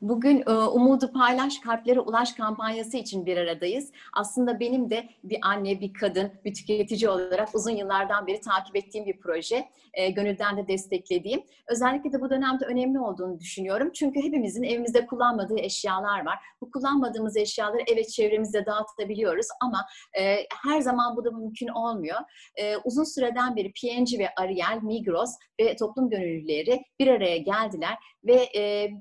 Bugün e, Umudu Paylaş, Kalplere Ulaş kampanyası için bir aradayız. Aslında benim de bir anne, bir kadın, bir tüketici olarak uzun yıllardan beri takip ettiğim bir proje. E, gönülden de desteklediğim. Özellikle de bu dönemde önemli olduğunu düşünüyorum. Çünkü hepimizin evimizde kullanmadığı eşyalar var. Bu kullanmadığımız eşyaları evet çevremizde dağıtabiliyoruz ama e, her zaman bu da mümkün olmuyor. E, uzun süreden beri P&G ve Ariel, Migros ve toplum gönüllüleri bir araya geldiler ve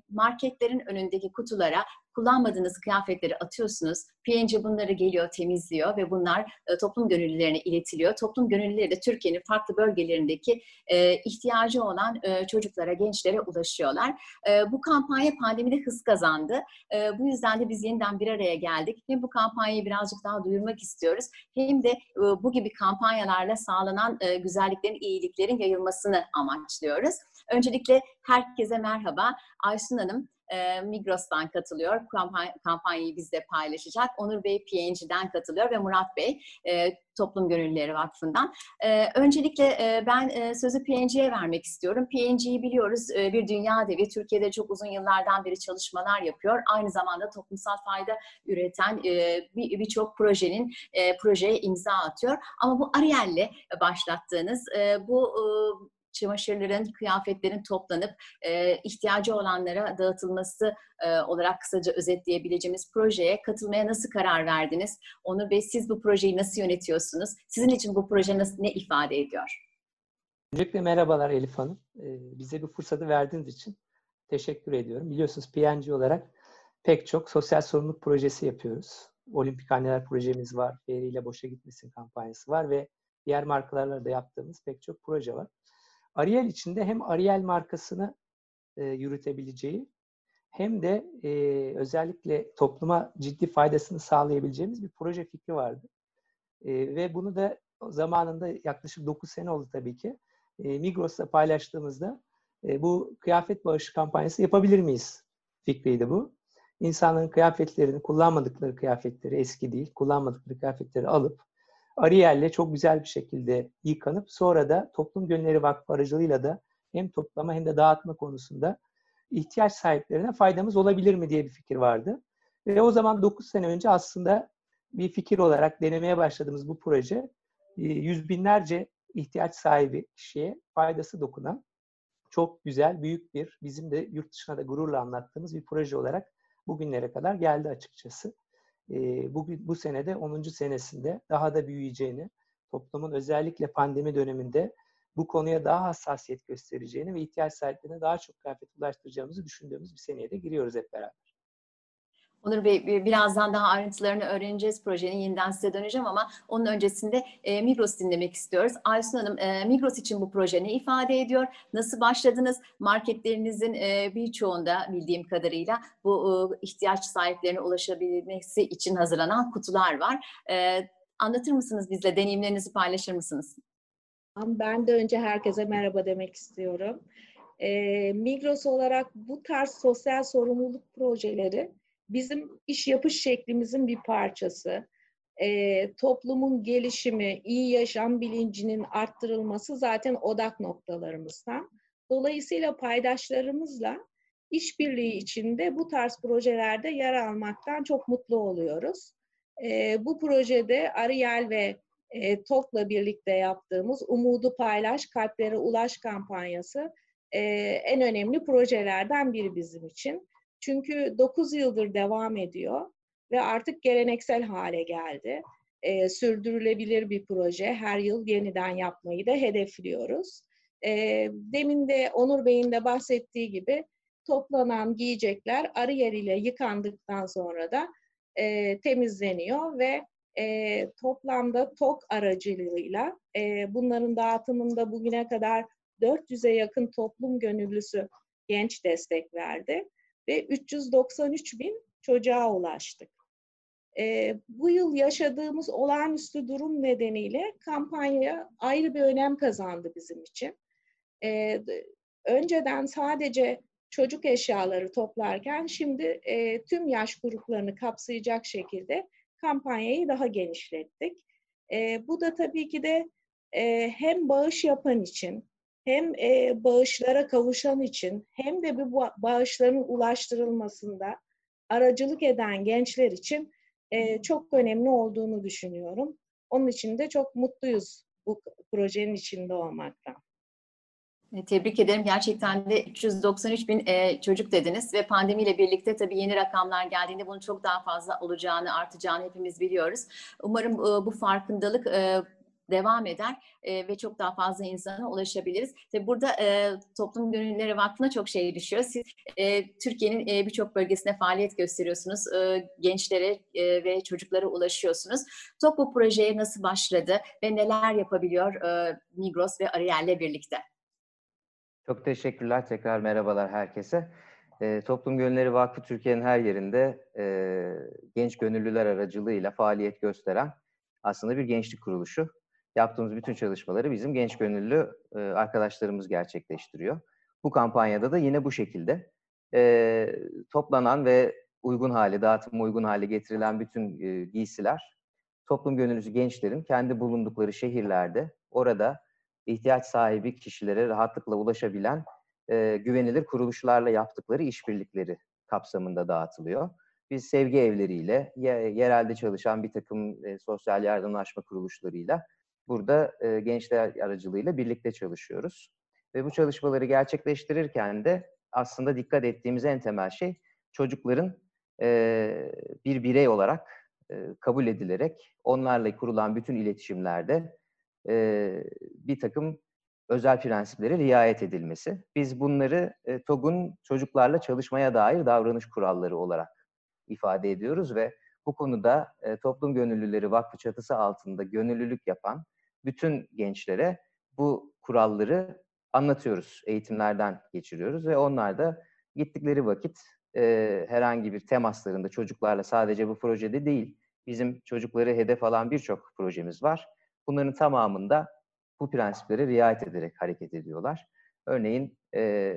marketlerin önündeki kutulara kullanmadığınız kıyafetleri atıyorsunuz. P&G bunları geliyor, temizliyor ve bunlar e, toplum gönüllülerine iletiliyor. Toplum gönüllüleri de Türkiye'nin farklı bölgelerindeki e, ihtiyacı olan e, çocuklara, gençlere ulaşıyorlar. E, bu kampanya pandemide hız kazandı. E, bu yüzden de biz yeniden bir araya geldik. Hem bu kampanyayı birazcık daha duyurmak istiyoruz. Hem de e, bu gibi kampanyalarla sağlanan e, güzelliklerin, iyiliklerin yayılmasını amaçlıyoruz. Öncelikle herkese merhaba. Aysun Hanım, e, Migros'tan katılıyor. Kampanya, kampanyayı bizle paylaşacak. Onur Bey P&G'den katılıyor ve Murat Bey e, Toplum Gönüllüleri Vakfı'ndan. E, öncelikle ben sözü P&G'ye vermek istiyorum. P&G'yi biliyoruz bir dünya devi. Türkiye'de çok uzun yıllardan beri çalışmalar yapıyor. Aynı zamanda toplumsal fayda üreten birçok bir projenin e, projeye imza atıyor. Ama bu Ariel'le başlattığınız bu çamaşırların, kıyafetlerin toplanıp e, ihtiyacı olanlara dağıtılması e, olarak kısaca özetleyebileceğimiz projeye katılmaya nasıl karar verdiniz? Onu ve siz bu projeyi nasıl yönetiyorsunuz? Sizin için bu proje nasıl, ne ifade ediyor? Öncelikle merhabalar Elif Hanım. Ee, bize bu fırsatı verdiğiniz için teşekkür ediyorum. Biliyorsunuz PNG olarak pek çok sosyal sorumluluk projesi yapıyoruz. Olimpik Anneler projemiz var, Feriyle Boşa Gitmesin kampanyası var ve diğer markalarla da yaptığımız pek çok proje var. Ariel içinde hem Ariel markasını e, yürütebileceği hem de e, özellikle topluma ciddi faydasını sağlayabileceğimiz bir proje fikri vardı. E, ve bunu da zamanında yaklaşık 9 sene oldu tabii ki. E, Migros'la paylaştığımızda e, bu kıyafet bağışı kampanyası yapabilir miyiz fikriydi bu. İnsanların kıyafetlerini, kullanmadıkları kıyafetleri, eski değil, kullanmadıkları kıyafetleri alıp Ariel'le çok güzel bir şekilde yıkanıp sonra da Toplum Gönülleri Vakfı aracılığıyla da hem toplama hem de dağıtma konusunda ihtiyaç sahiplerine faydamız olabilir mi diye bir fikir vardı. Ve o zaman 9 sene önce aslında bir fikir olarak denemeye başladığımız bu proje e, yüz binlerce ihtiyaç sahibi kişiye faydası dokunan çok güzel, büyük bir, bizim de yurt dışına da gururla anlattığımız bir proje olarak bugünlere kadar geldi açıkçası e, bugün bu senede 10. senesinde daha da büyüyeceğini, toplumun özellikle pandemi döneminde bu konuya daha hassasiyet göstereceğini ve ihtiyaç sahiplerine daha çok kıyafet ulaştıracağımızı düşündüğümüz bir seneye de giriyoruz hep beraber. Onur Bey birazdan daha ayrıntılarını öğreneceğiz projenin yeniden size döneceğim ama onun öncesinde e, Migros dinlemek istiyoruz. Aysun Hanım e, Migros için bu proje ne ifade ediyor? Nasıl başladınız? Marketlerinizin e, birçoğunda bildiğim kadarıyla bu e, ihtiyaç sahiplerine ulaşabilmesi için hazırlanan kutular var. E, anlatır mısınız bizle? Deneyimlerinizi paylaşır mısınız? Ben de önce herkese merhaba demek istiyorum. E, Migros olarak bu tarz sosyal sorumluluk projeleri bizim iş yapış şeklimizin bir parçası. E, toplumun gelişimi, iyi yaşam bilincinin arttırılması zaten odak noktalarımızdan. Dolayısıyla paydaşlarımızla işbirliği içinde bu tarz projelerde yer almaktan çok mutlu oluyoruz. E, bu projede Ariel ve e, TOK'la birlikte yaptığımız Umudu Paylaş, Kalplere Ulaş kampanyası e, en önemli projelerden biri bizim için. Çünkü 9 yıldır devam ediyor ve artık geleneksel hale geldi. E, sürdürülebilir bir proje. Her yıl yeniden yapmayı da hedefliyoruz. E, demin de Onur Bey'in de bahsettiği gibi toplanan giyecekler arı yeriyle yıkandıktan sonra da e, temizleniyor ve e, toplamda TOK aracılığıyla e, bunların dağıtımında bugüne kadar 400'e yakın toplum gönüllüsü genç destek verdi ve 393 bin çocuğa ulaştık. E, bu yıl yaşadığımız olağanüstü durum nedeniyle kampanya ayrı bir önem kazandı bizim için. E, önceden sadece çocuk eşyaları toplarken şimdi e, tüm yaş gruplarını kapsayacak şekilde kampanyayı daha genişlettik. E, bu da tabii ki de e, hem bağış yapan için hem e, bağışlara kavuşan için hem de bu bağışların ulaştırılmasında aracılık eden gençler için e, çok önemli olduğunu düşünüyorum. Onun için de çok mutluyuz bu projenin içinde olmaktan. E, tebrik ederim. Gerçekten de 393 bin e, çocuk dediniz ve pandemiyle birlikte tabii yeni rakamlar geldiğinde bunun çok daha fazla olacağını, artacağını hepimiz biliyoruz. Umarım e, bu farkındalık e, devam eder e, ve çok daha fazla insana ulaşabiliriz. Tabii burada e, Toplum Gönüllüleri Vakfı'na çok şey düşüyor. Siz e, Türkiye'nin e, birçok bölgesine faaliyet gösteriyorsunuz. E, gençlere e, ve çocuklara ulaşıyorsunuz. TOP bu projeye nasıl başladı ve neler yapabiliyor e, Migros ve Ariel'le birlikte? Çok teşekkürler. Tekrar merhabalar herkese. E, Toplum Gönülleri Vakfı Türkiye'nin her yerinde e, genç gönüllüler aracılığıyla faaliyet gösteren aslında bir gençlik kuruluşu. Yaptığımız bütün çalışmaları bizim genç gönüllü e, arkadaşlarımız gerçekleştiriyor. Bu kampanyada da yine bu şekilde e, toplanan ve uygun hale, dağıtıma uygun hale getirilen bütün e, giysiler toplum gönüllüsü gençlerin kendi bulundukları şehirlerde orada ihtiyaç sahibi kişilere rahatlıkla ulaşabilen e, güvenilir kuruluşlarla yaptıkları işbirlikleri kapsamında dağıtılıyor. Biz sevgi evleriyle, yerelde çalışan bir takım e, sosyal yardımlaşma kuruluşlarıyla burada e, gençler aracılığıyla birlikte çalışıyoruz. Ve bu çalışmaları gerçekleştirirken de aslında dikkat ettiğimiz en temel şey çocukların e, bir birey olarak e, kabul edilerek onlarla kurulan bütün iletişimlerde e, bir takım özel prensiplere riayet edilmesi. Biz bunları e, TOG'un çocuklarla çalışmaya dair davranış kuralları olarak ifade ediyoruz ve bu konuda e, Toplum Gönüllüleri Vakfı çatısı altında gönüllülük yapan bütün gençlere bu kuralları anlatıyoruz, eğitimlerden geçiriyoruz ve onlar da gittikleri vakit e, herhangi bir temaslarında çocuklarla sadece bu projede değil, bizim çocukları hedef alan birçok projemiz var. Bunların tamamında bu prensiplere riayet ederek hareket ediyorlar. Örneğin e,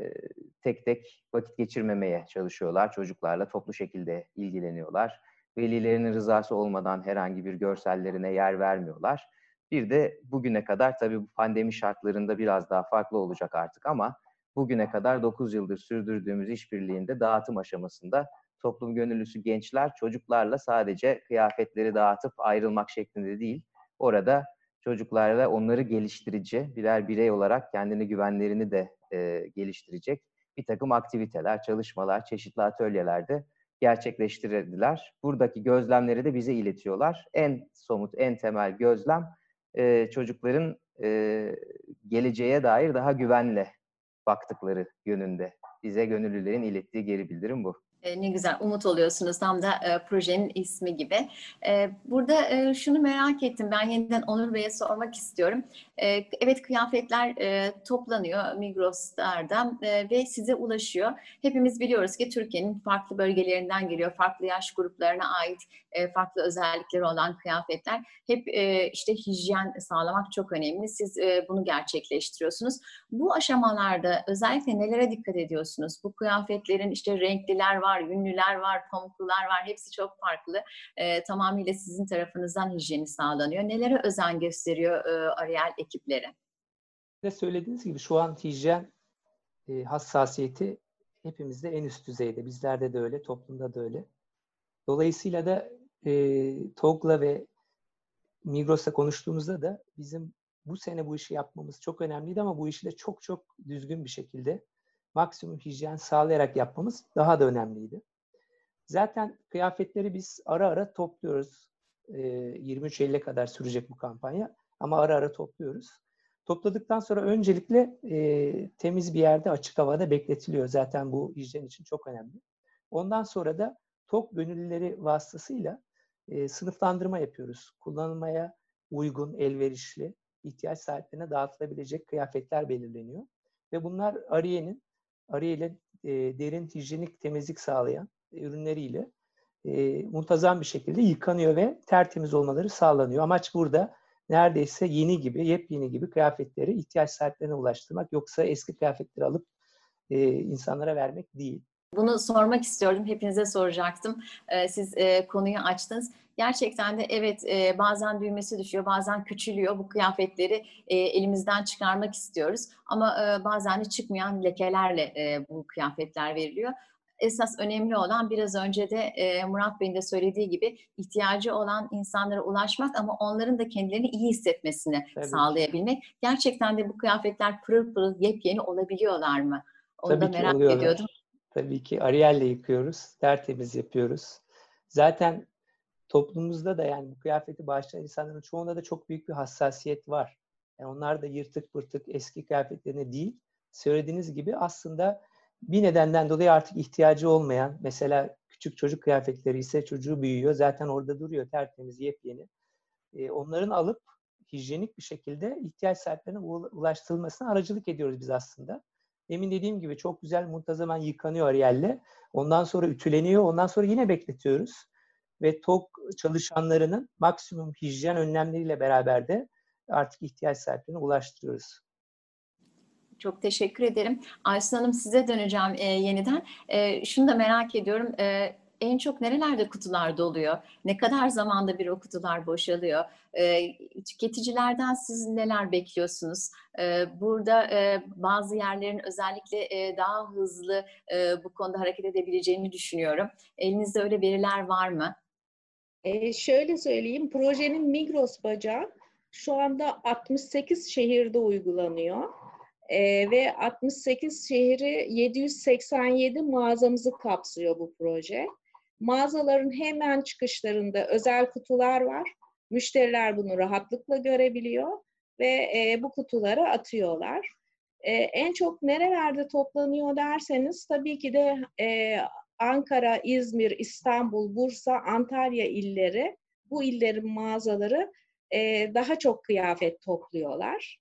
tek tek vakit geçirmemeye çalışıyorlar. Çocuklarla toplu şekilde ilgileniyorlar. Velilerinin rızası olmadan herhangi bir görsellerine yer vermiyorlar. Bir de bugüne kadar tabii bu pandemi şartlarında biraz daha farklı olacak artık ama bugüne kadar 9 yıldır sürdürdüğümüz işbirliğinde dağıtım aşamasında toplum gönüllüsü gençler çocuklarla sadece kıyafetleri dağıtıp ayrılmak şeklinde değil, orada çocuklarla onları geliştirici, birer birey olarak kendini güvenlerini de e, geliştirecek bir takım aktiviteler, çalışmalar, çeşitli atölyelerde gerçekleştirdiler. Buradaki gözlemleri de bize iletiyorlar. En somut, en temel gözlem e, çocukların e, geleceğe dair daha güvenle baktıkları yönünde. Bize gönüllülerin ilettiği geri bildirim bu. Ne güzel, umut oluyorsunuz tam da e, projenin ismi gibi. E, burada e, şunu merak ettim, ben yeniden Onur Bey'e sormak istiyorum. E, evet kıyafetler e, toplanıyor Migros'larda e, ve size ulaşıyor. Hepimiz biliyoruz ki Türkiye'nin farklı bölgelerinden geliyor, farklı yaş gruplarına ait e, farklı özellikleri olan kıyafetler. Hep işte hijyen sağlamak çok önemli. Siz bunu gerçekleştiriyorsunuz. Bu aşamalarda özellikle nelere dikkat ediyorsunuz? Bu kıyafetlerin işte renkliler var, ünlüler var, pamuklular var. Hepsi çok farklı. Tamamıyla sizin tarafınızdan hijyeni sağlanıyor. Nelere özen gösteriyor Ariel ekipleri? De söylediğiniz gibi şu an hijyen e, hassasiyeti hepimizde en üst düzeyde. Bizlerde de öyle, toplumda da öyle. Dolayısıyla da e, TOG'la ve Migros'la konuştuğumuzda da bizim bu sene bu işi yapmamız çok önemliydi ama bu işi de çok çok düzgün bir şekilde maksimum hijyen sağlayarak yapmamız daha da önemliydi. Zaten kıyafetleri biz ara ara topluyoruz. E, 23 Eylül'e kadar sürecek bu kampanya ama ara ara topluyoruz. Topladıktan sonra öncelikle e, temiz bir yerde açık havada bekletiliyor. Zaten bu hijyen için çok önemli. Ondan sonra da TOK gönüllüleri vasıtasıyla e, sınıflandırma yapıyoruz. Kullanılmaya uygun, elverişli, ihtiyaç sahiplerine dağıtılabilecek kıyafetler belirleniyor. Ve bunlar Ariye'nin, Ariye e, derin hijyenik temizlik sağlayan ürünleriyle e, muntazam bir şekilde yıkanıyor ve tertemiz olmaları sağlanıyor. Amaç burada neredeyse yeni gibi, yepyeni gibi kıyafetleri ihtiyaç sahiplerine ulaştırmak. Yoksa eski kıyafetleri alıp e, insanlara vermek değil. Bunu sormak istiyordum. Hepinize soracaktım. Ee, siz e, konuyu açtınız. Gerçekten de evet e, bazen düğmesi düşüyor, bazen küçülüyor. Bu kıyafetleri e, elimizden çıkarmak istiyoruz. Ama e, bazen de çıkmayan lekelerle e, bu kıyafetler veriliyor. Esas önemli olan biraz önce de e, Murat Bey'in de söylediği gibi ihtiyacı olan insanlara ulaşmak ama onların da kendilerini iyi hissetmesini Tabii. sağlayabilmek. Gerçekten de bu kıyafetler pırıl pırıl yepyeni olabiliyorlar mı? Onu Tabii da merak oluyorlar. ediyordum. Tabii ki Ariel'le yıkıyoruz, tertemiz yapıyoruz. Zaten toplumumuzda da yani bu kıyafeti bağışlayan insanların çoğunda da çok büyük bir hassasiyet var. Yani onlar da yırtık pırtık eski kıyafetlerine değil, söylediğiniz gibi aslında bir nedenden dolayı artık ihtiyacı olmayan, mesela küçük çocuk kıyafetleri ise çocuğu büyüyor, zaten orada duruyor tertemiz, yepyeni. Ee, onların alıp hijyenik bir şekilde ihtiyaç sahiplerine ula- ulaştırılmasına aracılık ediyoruz biz aslında. Demin dediğim gibi çok güzel muntazaman yıkanıyor Ariel'le. Ondan sonra ütüleniyor. Ondan sonra yine bekletiyoruz. Ve TOK çalışanlarının maksimum hijyen önlemleriyle beraber de artık ihtiyaç sahiplerine ulaştırıyoruz. Çok teşekkür ederim. Aysun Hanım size döneceğim e, yeniden. E, şunu da merak ediyorum. E, en çok nerelerde kutular doluyor? Ne kadar zamanda bir o kutular boşalıyor? E, tüketicilerden siz neler bekliyorsunuz? E, burada e, bazı yerlerin özellikle e, daha hızlı e, bu konuda hareket edebileceğini düşünüyorum. Elinizde öyle veriler var mı? Ee, şöyle söyleyeyim, projenin Migros bacağı şu anda 68 şehirde uygulanıyor. Ee, ve 68 şehri 787 mağazamızı kapsıyor bu proje. Mağazaların hemen çıkışlarında özel kutular var. Müşteriler bunu rahatlıkla görebiliyor ve e, bu kutuları atıyorlar. E, en çok nerelerde toplanıyor derseniz tabii ki de e, Ankara, İzmir, İstanbul, Bursa, Antalya illeri, bu illerin mağazaları e, daha çok kıyafet topluyorlar.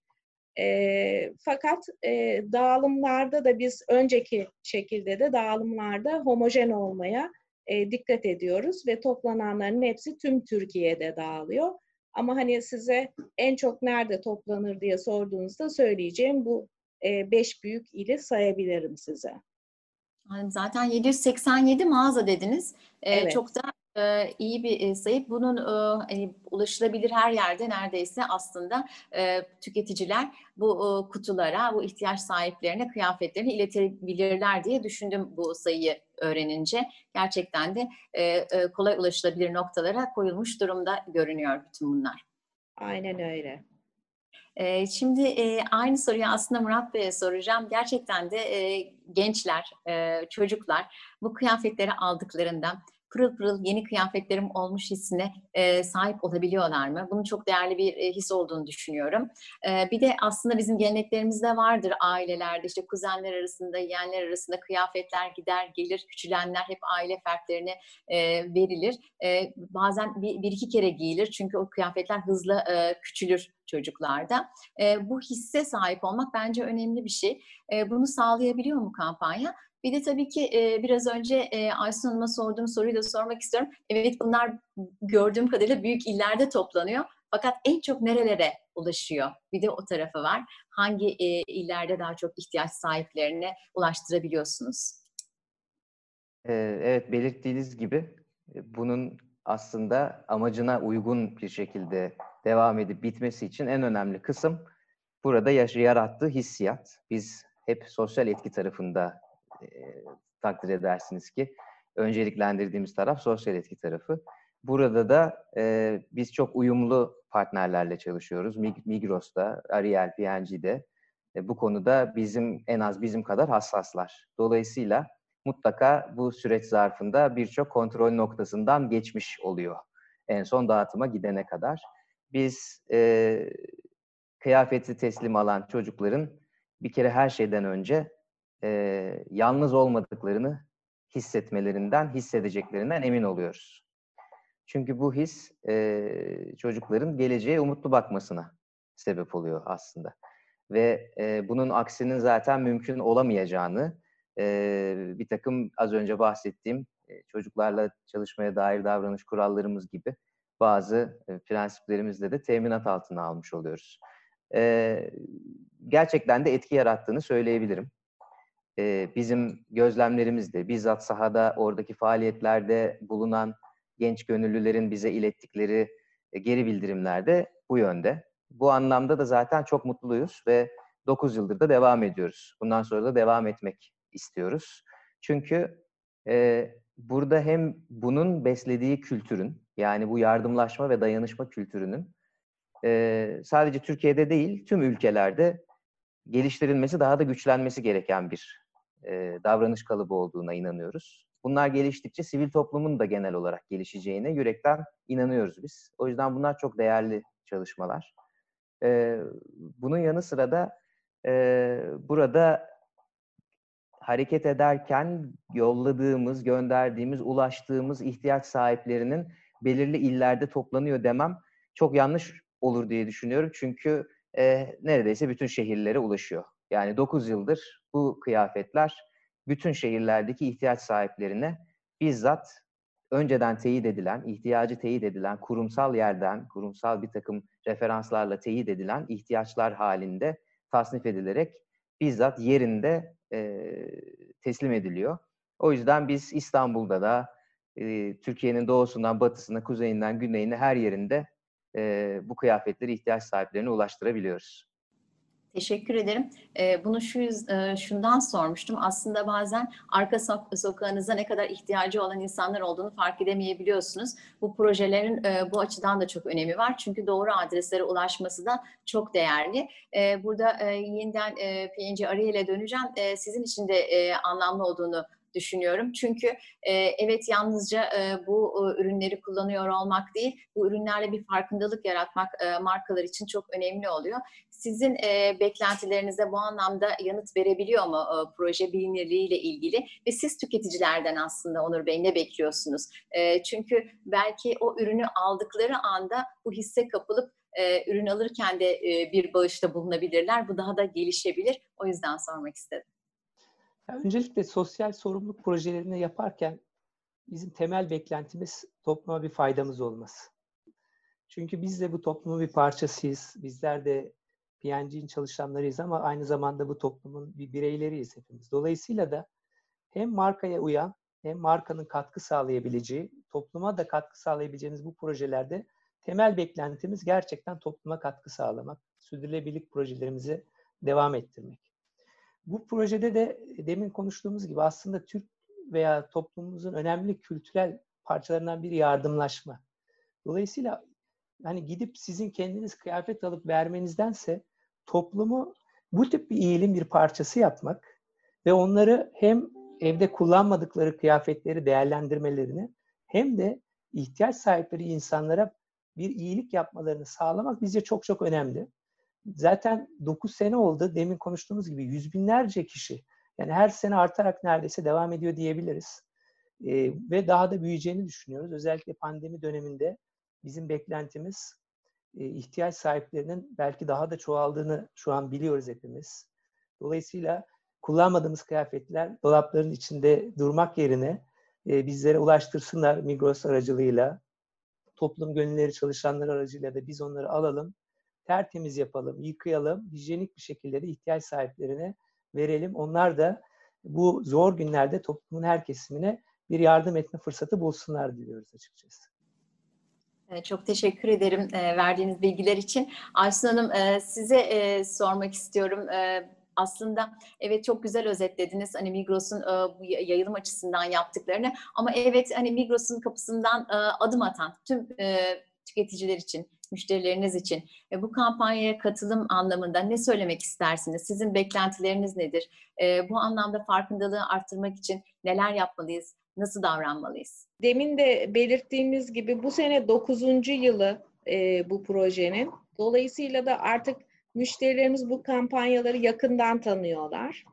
E, fakat e, dağılımlarda da biz önceki şekilde de dağılımlarda homojen olmaya e, dikkat ediyoruz ve toplananların hepsi tüm Türkiye'de dağılıyor. Ama hani size en çok nerede toplanır diye sorduğunuzda söyleyeceğim bu e, beş büyük ili sayabilirim size. Zaten 787 mağaza dediniz. Ee, Evet. Çok da e, iyi bir e, sayı. Bunun e, hani ulaşılabilir her yerde neredeyse aslında e, tüketiciler bu e, kutulara, bu ihtiyaç sahiplerine kıyafetlerini iletebilirler diye düşündüm bu sayıyı öğrenince. Gerçekten de e, e, kolay ulaşılabilir noktalara koyulmuş durumda görünüyor bütün bunlar. Aynen öyle. Şimdi aynı soruyu aslında Murat Bey'e soracağım. Gerçekten de gençler, çocuklar bu kıyafetleri aldıklarında pırıl pırıl yeni kıyafetlerim olmuş hissine e, sahip olabiliyorlar mı? Bunun çok değerli bir e, his olduğunu düşünüyorum. E, bir de aslında bizim geleneklerimizde vardır ailelerde işte kuzenler arasında, yeğenler arasında kıyafetler gider gelir, küçülenler hep aile fertlerine e, verilir. E, bazen bir, bir iki kere giyilir çünkü o kıyafetler hızlı e, küçülür çocuklarda. E, bu hisse sahip olmak bence önemli bir şey. E, bunu sağlayabiliyor mu kampanya? Bir de tabii ki e, biraz önce e, Aysun Hanım'a sorduğum soruyu da sormak istiyorum. Evet bunlar gördüğüm kadarıyla büyük illerde toplanıyor. Fakat en çok nerelere ulaşıyor? Bir de o tarafı var. Hangi e, illerde daha çok ihtiyaç sahiplerine ulaştırabiliyorsunuz? Evet, belirttiğiniz gibi bunun aslında amacına uygun bir şekilde devam edip bitmesi için en önemli kısım burada yarattığı hissiyat. Biz hep sosyal etki tarafında e, takdir edersiniz ki önceliklendirdiğimiz taraf sosyal etki tarafı. Burada da e, biz çok uyumlu partnerlerle çalışıyoruz. Mig- Migros'ta, Ariel, P&G'de e, bu konuda bizim en az bizim kadar hassaslar. Dolayısıyla mutlaka bu süreç zarfında birçok kontrol noktasından geçmiş oluyor. En son dağıtıma gidene kadar. Biz e, kıyafeti teslim alan çocukların bir kere her şeyden önce e, yalnız olmadıklarını hissetmelerinden, hissedeceklerinden emin oluyoruz. Çünkü bu his e, çocukların geleceğe umutlu bakmasına sebep oluyor aslında. Ve e, bunun aksinin zaten mümkün olamayacağını, e, bir takım az önce bahsettiğim e, çocuklarla çalışmaya dair davranış kurallarımız gibi bazı e, prensiplerimizle de teminat altına almış oluyoruz. E, gerçekten de etki yarattığını söyleyebilirim. E, bizim gözlemlerimizde, bizzat sahada oradaki faaliyetlerde bulunan genç gönüllülerin bize ilettikleri e, geri bildirimlerde bu yönde. Bu anlamda da zaten çok mutluyuz ve 9 yıldır da devam ediyoruz. Bundan sonra da devam etmek istiyoruz. Çünkü e, burada hem bunun beslediği kültürün, yani bu yardımlaşma ve dayanışma kültürünün e, sadece Türkiye'de değil, tüm ülkelerde geliştirilmesi, daha da güçlenmesi gereken bir e, davranış kalıbı olduğuna inanıyoruz. Bunlar geliştikçe sivil toplumun da genel olarak gelişeceğine yürekten inanıyoruz biz. O yüzden bunlar çok değerli çalışmalar. E, bunun yanı sıra da e, burada hareket ederken yolladığımız, gönderdiğimiz, ulaştığımız ihtiyaç sahiplerinin belirli illerde toplanıyor demem çok yanlış olur diye düşünüyorum. Çünkü e, neredeyse bütün şehirlere ulaşıyor. Yani 9 yıldır bu kıyafetler bütün şehirlerdeki ihtiyaç sahiplerine bizzat önceden teyit edilen, ihtiyacı teyit edilen, kurumsal yerden, kurumsal bir takım referanslarla teyit edilen ihtiyaçlar halinde tasnif edilerek bizzat yerinde e, teslim ediliyor. O yüzden biz İstanbul'da da e, Türkiye'nin doğusundan, batısına, kuzeyinden, güneyine her yerinde e, bu kıyafetleri ihtiyaç sahiplerine ulaştırabiliyoruz. Teşekkür ederim. Bunu şu şundan sormuştum. Aslında bazen arka sokağınıza ne kadar ihtiyacı olan insanlar olduğunu fark edemeyebiliyorsunuz. Bu projelerin bu açıdan da çok önemi var. Çünkü doğru adreslere ulaşması da çok değerli. Burada yeniden PNG Ariel'e döneceğim. Sizin için de anlamlı olduğunu düşünüyorum. Çünkü e, evet yalnızca e, bu e, ürünleri kullanıyor olmak değil, bu ürünlerle bir farkındalık yaratmak e, markalar için çok önemli oluyor. Sizin e, beklentilerinize bu anlamda yanıt verebiliyor mu e, proje bilinirliğiyle ilgili? Ve siz tüketicilerden aslında Onur Bey ne bekliyorsunuz? E, çünkü belki o ürünü aldıkları anda bu hisse kapılıp e, ürün alırken de e, bir bağışta bulunabilirler. Bu daha da gelişebilir. O yüzden sormak istedim. Öncelikle sosyal sorumluluk projelerini yaparken bizim temel beklentimiz topluma bir faydamız olması. Çünkü biz de bu toplumun bir parçasıyız. Bizler de PNG'nin çalışanlarıyız ama aynı zamanda bu toplumun bir bireyleriyiz hepimiz. Dolayısıyla da hem markaya uyan hem markanın katkı sağlayabileceği, topluma da katkı sağlayabileceğimiz bu projelerde temel beklentimiz gerçekten topluma katkı sağlamak, sürdürülebilirlik projelerimizi devam ettirmek. Bu projede de demin konuştuğumuz gibi aslında Türk veya toplumumuzun önemli kültürel parçalarından bir yardımlaşma. Dolayısıyla hani gidip sizin kendiniz kıyafet alıp vermenizdense toplumu bu tip bir iyiliğin bir parçası yapmak ve onları hem evde kullanmadıkları kıyafetleri değerlendirmelerini hem de ihtiyaç sahipleri insanlara bir iyilik yapmalarını sağlamak bizce çok çok önemli zaten 9 sene oldu. Demin konuştuğumuz gibi yüz binlerce kişi. Yani her sene artarak neredeyse devam ediyor diyebiliriz. E, ve daha da büyüyeceğini düşünüyoruz. Özellikle pandemi döneminde bizim beklentimiz e, ihtiyaç sahiplerinin belki daha da çoğaldığını şu an biliyoruz hepimiz. Dolayısıyla kullanmadığımız kıyafetler dolapların içinde durmak yerine e, bizlere ulaştırsınlar Migros aracılığıyla, toplum gönülleri çalışanlar aracılığıyla da biz onları alalım tertemiz yapalım, yıkayalım, hijyenik bir şekilde de ihtiyaç sahiplerine verelim. Onlar da bu zor günlerde toplumun her kesimine bir yardım etme fırsatı bulsunlar diliyoruz açıkçası. Çok teşekkür ederim verdiğiniz bilgiler için. Aysun Hanım size sormak istiyorum. Aslında evet çok güzel özetlediniz hani Migros'un bu yayılım açısından yaptıklarını ama evet hani Migros'un kapısından adım atan tüm tüketiciler için müşterileriniz için e, bu kampanyaya katılım anlamında ne söylemek istersiniz? Sizin beklentileriniz nedir? E, bu anlamda farkındalığı arttırmak için neler yapmalıyız? Nasıl davranmalıyız? Demin de belirttiğimiz gibi bu sene 9. yılı e, bu projenin. Dolayısıyla da artık müşterilerimiz bu kampanyaları yakından tanıyorlar.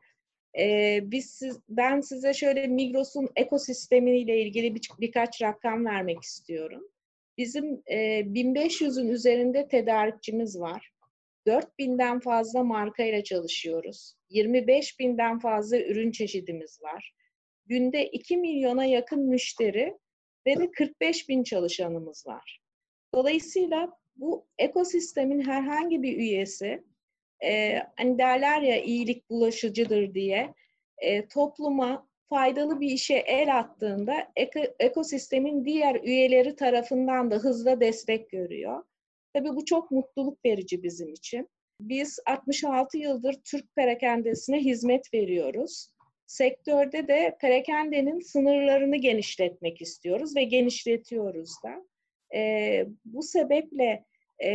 Ee, biz siz, ben size şöyle Migros'un ekosistemiyle ilgili bir, birkaç rakam vermek istiyorum. Bizim e, 1500'ün üzerinde tedarikçimiz var. 4000'den fazla markayla çalışıyoruz. 25 binden fazla ürün çeşidimiz var. Günde 2 milyona yakın müşteri ve de 45 bin çalışanımız var. Dolayısıyla bu ekosistemin herhangi bir üyesi, e, hani derler ya iyilik bulaşıcıdır diye, e, topluma faydalı bir işe el attığında eko- ekosistemin diğer üyeleri tarafından da hızla destek görüyor. Tabii bu çok mutluluk verici bizim için. Biz 66 yıldır Türk perakendesine hizmet veriyoruz. Sektörde de perakendenin sınırlarını genişletmek istiyoruz ve genişletiyoruz da. Ee, bu sebeple e,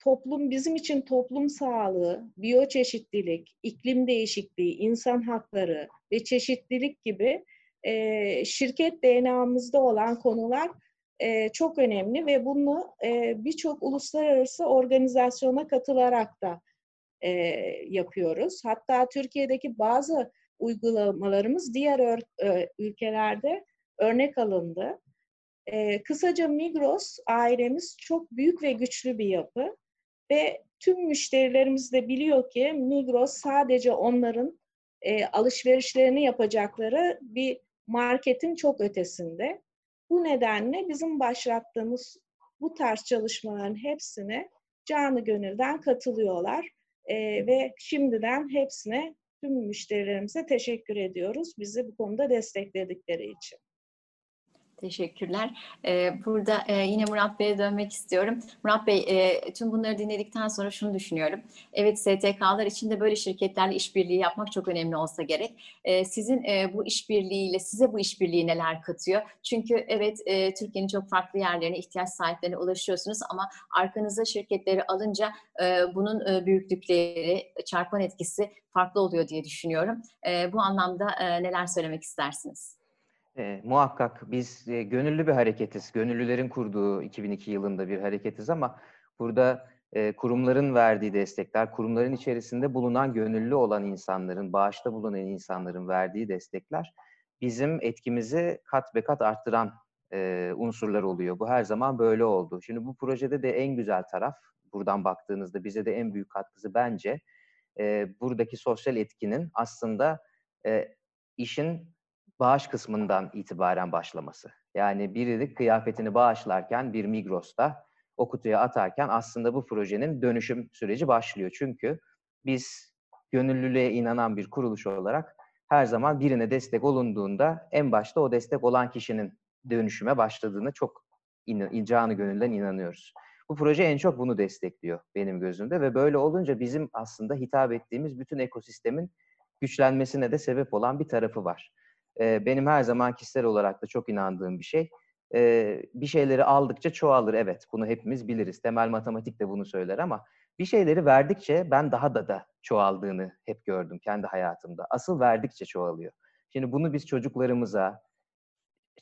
toplum bizim için toplum sağlığı, biyoçeşitlilik, iklim değişikliği, insan hakları ve çeşitlilik gibi e, şirket DNA'mızda olan konular e, çok önemli ve bunu e, birçok uluslararası organizasyona katılarak da e, yapıyoruz. Hatta Türkiye'deki bazı uygulamalarımız diğer ör- e, ülkelerde örnek alındı. E, kısaca Migros ailemiz çok büyük ve güçlü bir yapı ve tüm müşterilerimiz de biliyor ki Migros sadece onların e, alışverişlerini yapacakları bir marketin çok ötesinde. Bu nedenle bizim başlattığımız bu tarz çalışmaların hepsine canı gönülden katılıyorlar E, ve şimdiden hepsine tüm müşterilerimize teşekkür ediyoruz bizi bu konuda destekledikleri için. Teşekkürler. Ee, Burada e, yine Murat Bey'e dönmek istiyorum. Murat Bey, e, tüm bunları dinledikten sonra şunu düşünüyorum. Evet, STK'lar için de böyle şirketlerle işbirliği yapmak çok önemli olsa gerek. E, Sizin e, bu işbirliğiyle, size bu işbirliği neler katıyor? Çünkü evet, Türkiye'nin çok farklı yerlerine, ihtiyaç sahiplerine ulaşıyorsunuz ama arkanıza şirketleri alınca bunun büyüklükleri, çarpan etkisi farklı oluyor diye düşünüyorum. Bu anlamda neler söylemek istersiniz? E, muhakkak biz e, gönüllü bir hareketiz. Gönüllülerin kurduğu 2002 yılında bir hareketiz ama burada e, kurumların verdiği destekler, kurumların içerisinde bulunan gönüllü olan insanların, bağışta bulunan insanların verdiği destekler bizim etkimizi kat be kat arttıran e, unsurlar oluyor. Bu her zaman böyle oldu. Şimdi bu projede de en güzel taraf, buradan baktığınızda bize de en büyük katkısı bence e, buradaki sosyal etkinin aslında e, işin bağış kısmından itibaren başlaması. Yani biri kıyafetini bağışlarken bir Migros'ta o kutuya atarken aslında bu projenin dönüşüm süreci başlıyor. Çünkü biz gönüllülüğe inanan bir kuruluş olarak her zaman birine destek olunduğunda en başta o destek olan kişinin dönüşüme başladığını çok in, canı gönülden inanıyoruz. Bu proje en çok bunu destekliyor benim gözümde ve böyle olunca bizim aslında hitap ettiğimiz bütün ekosistemin güçlenmesine de sebep olan bir tarafı var benim her zaman kişisel olarak da çok inandığım bir şey. bir şeyleri aldıkça çoğalır. Evet, bunu hepimiz biliriz. Temel matematik de bunu söyler ama bir şeyleri verdikçe ben daha da da çoğaldığını hep gördüm kendi hayatımda. Asıl verdikçe çoğalıyor. Şimdi bunu biz çocuklarımıza,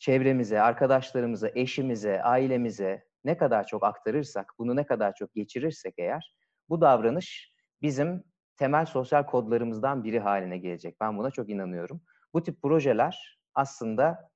çevremize, arkadaşlarımıza, eşimize, ailemize ne kadar çok aktarırsak, bunu ne kadar çok geçirirsek eğer, bu davranış bizim temel sosyal kodlarımızdan biri haline gelecek. Ben buna çok inanıyorum. Bu tip projeler aslında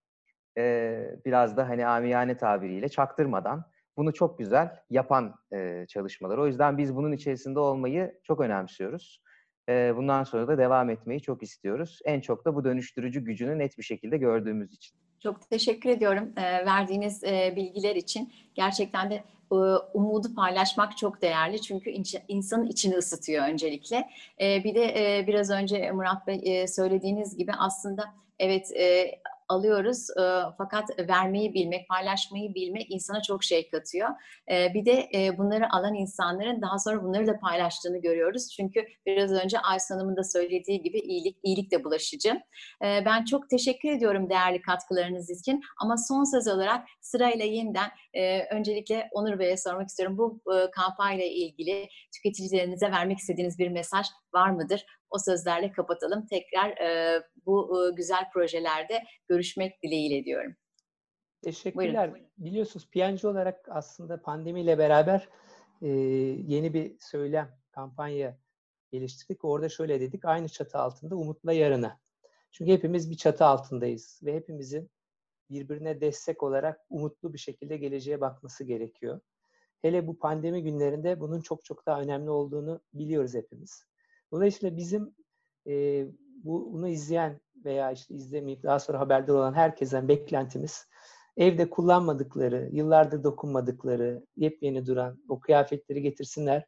e, biraz da hani amiyane tabiriyle çaktırmadan bunu çok güzel yapan e, çalışmalar. O yüzden biz bunun içerisinde olmayı çok önemsiyoruz. E, bundan sonra da devam etmeyi çok istiyoruz. En çok da bu dönüştürücü gücünü net bir şekilde gördüğümüz için. Çok teşekkür ediyorum e, verdiğiniz e, bilgiler için. Gerçekten de e, umudu paylaşmak çok değerli çünkü insanın içini ısıtıyor öncelikle. E, bir de e, biraz önce Murat Bey söylediğiniz gibi aslında evet alıyoruz e, fakat vermeyi bilmek, paylaşmayı bilmek insana çok şey katıyor. E, bir de e, bunları alan insanların daha sonra bunları da paylaştığını görüyoruz. Çünkü biraz önce Aysun Hanım'ın da söylediği gibi iyilik, iyilik de bulaşıcı. E, ben çok teşekkür ediyorum değerli katkılarınız için ama son söz olarak sırayla yeniden e, öncelikle Onur Bey'e sormak istiyorum. Bu e, kampanya ile ilgili tüketicilerinize vermek istediğiniz bir mesaj var mıdır? O sözlerle kapatalım. Tekrar e, bu e, güzel projelerde görüşmek dileğiyle diyorum. Teşekkürler. Buyurun. Biliyorsunuz PNG olarak aslında pandemiyle beraber e, yeni bir söylem, kampanya geliştirdik. Orada şöyle dedik, aynı çatı altında umutla yarına. Çünkü hepimiz bir çatı altındayız ve hepimizin birbirine destek olarak umutlu bir şekilde geleceğe bakması gerekiyor. Hele bu pandemi günlerinde bunun çok çok daha önemli olduğunu biliyoruz hepimiz. Dolayısıyla bizim e, bu, bunu izleyen veya işte izlemeyip daha sonra haberdar olan herkesten beklentimiz evde kullanmadıkları, yıllardır dokunmadıkları, yepyeni duran o kıyafetleri getirsinler.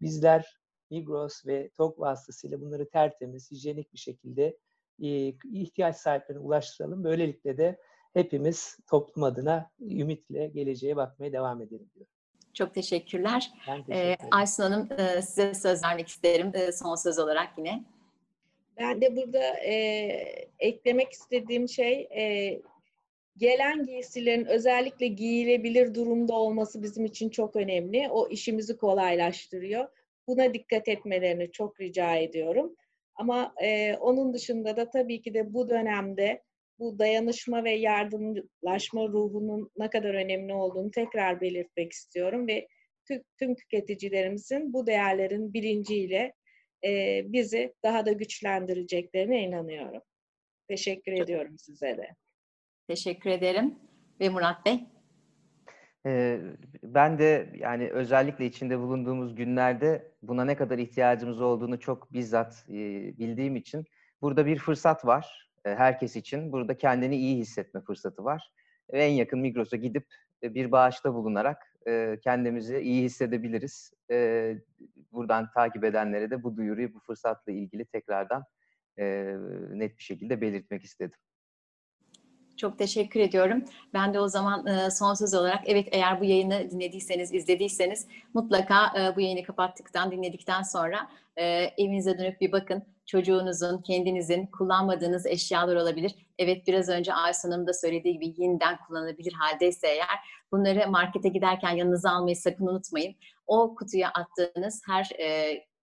Bizler Migros ve TOG vasıtasıyla bunları tertemiz, hijyenik bir şekilde e, ihtiyaç sahiplerine ulaştıralım. Böylelikle de hepimiz toplum adına ümitle geleceğe bakmaya devam edelim diyor. Çok teşekkürler. Ben Ee, teşekkür ederim. Aysun Hanım e, size söz vermek isterim e, son söz olarak yine. Ben de burada e, eklemek istediğim şey e, gelen giysilerin özellikle giyilebilir durumda olması bizim için çok önemli. O işimizi kolaylaştırıyor. Buna dikkat etmelerini çok rica ediyorum. Ama e, onun dışında da tabii ki de bu dönemde bu dayanışma ve yardımlaşma ruhunun ne kadar önemli olduğunu tekrar belirtmek istiyorum ve tüm, tüm tüketicilerimizin bu değerlerin bilinciyle e, bizi daha da güçlendireceklerine inanıyorum. Teşekkür Çok- ediyorum size de. Teşekkür ederim. Ve Murat Bey. Ee, Ben de yani özellikle içinde bulunduğumuz günlerde buna ne kadar ihtiyacımız olduğunu çok bizzat e, bildiğim için burada bir fırsat var herkes için. Burada kendini iyi hissetme fırsatı var. En yakın Migros'a gidip e, bir bağışta bulunarak e, kendimizi iyi hissedebiliriz. E, Buradan takip edenlere de bu duyuruyu, bu fırsatla ilgili tekrardan e, net bir şekilde belirtmek istedim. Çok teşekkür ediyorum. Ben de o zaman e, son söz olarak evet eğer bu yayını dinlediyseniz, izlediyseniz mutlaka e, bu yayını kapattıktan, dinledikten sonra e, evinize dönüp bir bakın. Çocuğunuzun, kendinizin kullanmadığınız eşyalar olabilir. Evet biraz önce Aysun da söylediği gibi yeniden kullanılabilir haldeyse eğer bunları markete giderken yanınıza almayı sakın unutmayın. O kutuya attığınız her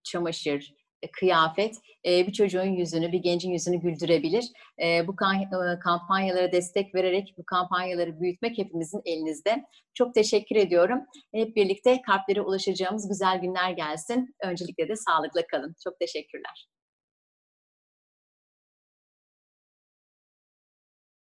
çamaşır, kıyafet e, bir çocuğun yüzünü, bir gencin yüzünü güldürebilir. E, bu e, kampanyalara destek vererek bu kampanyaları büyütmek hepimizin elinizde. Çok teşekkür ediyorum. Hep birlikte kalplere ulaşacağımız güzel günler gelsin. Öncelikle de sağlıkla kalın. Çok teşekkürler.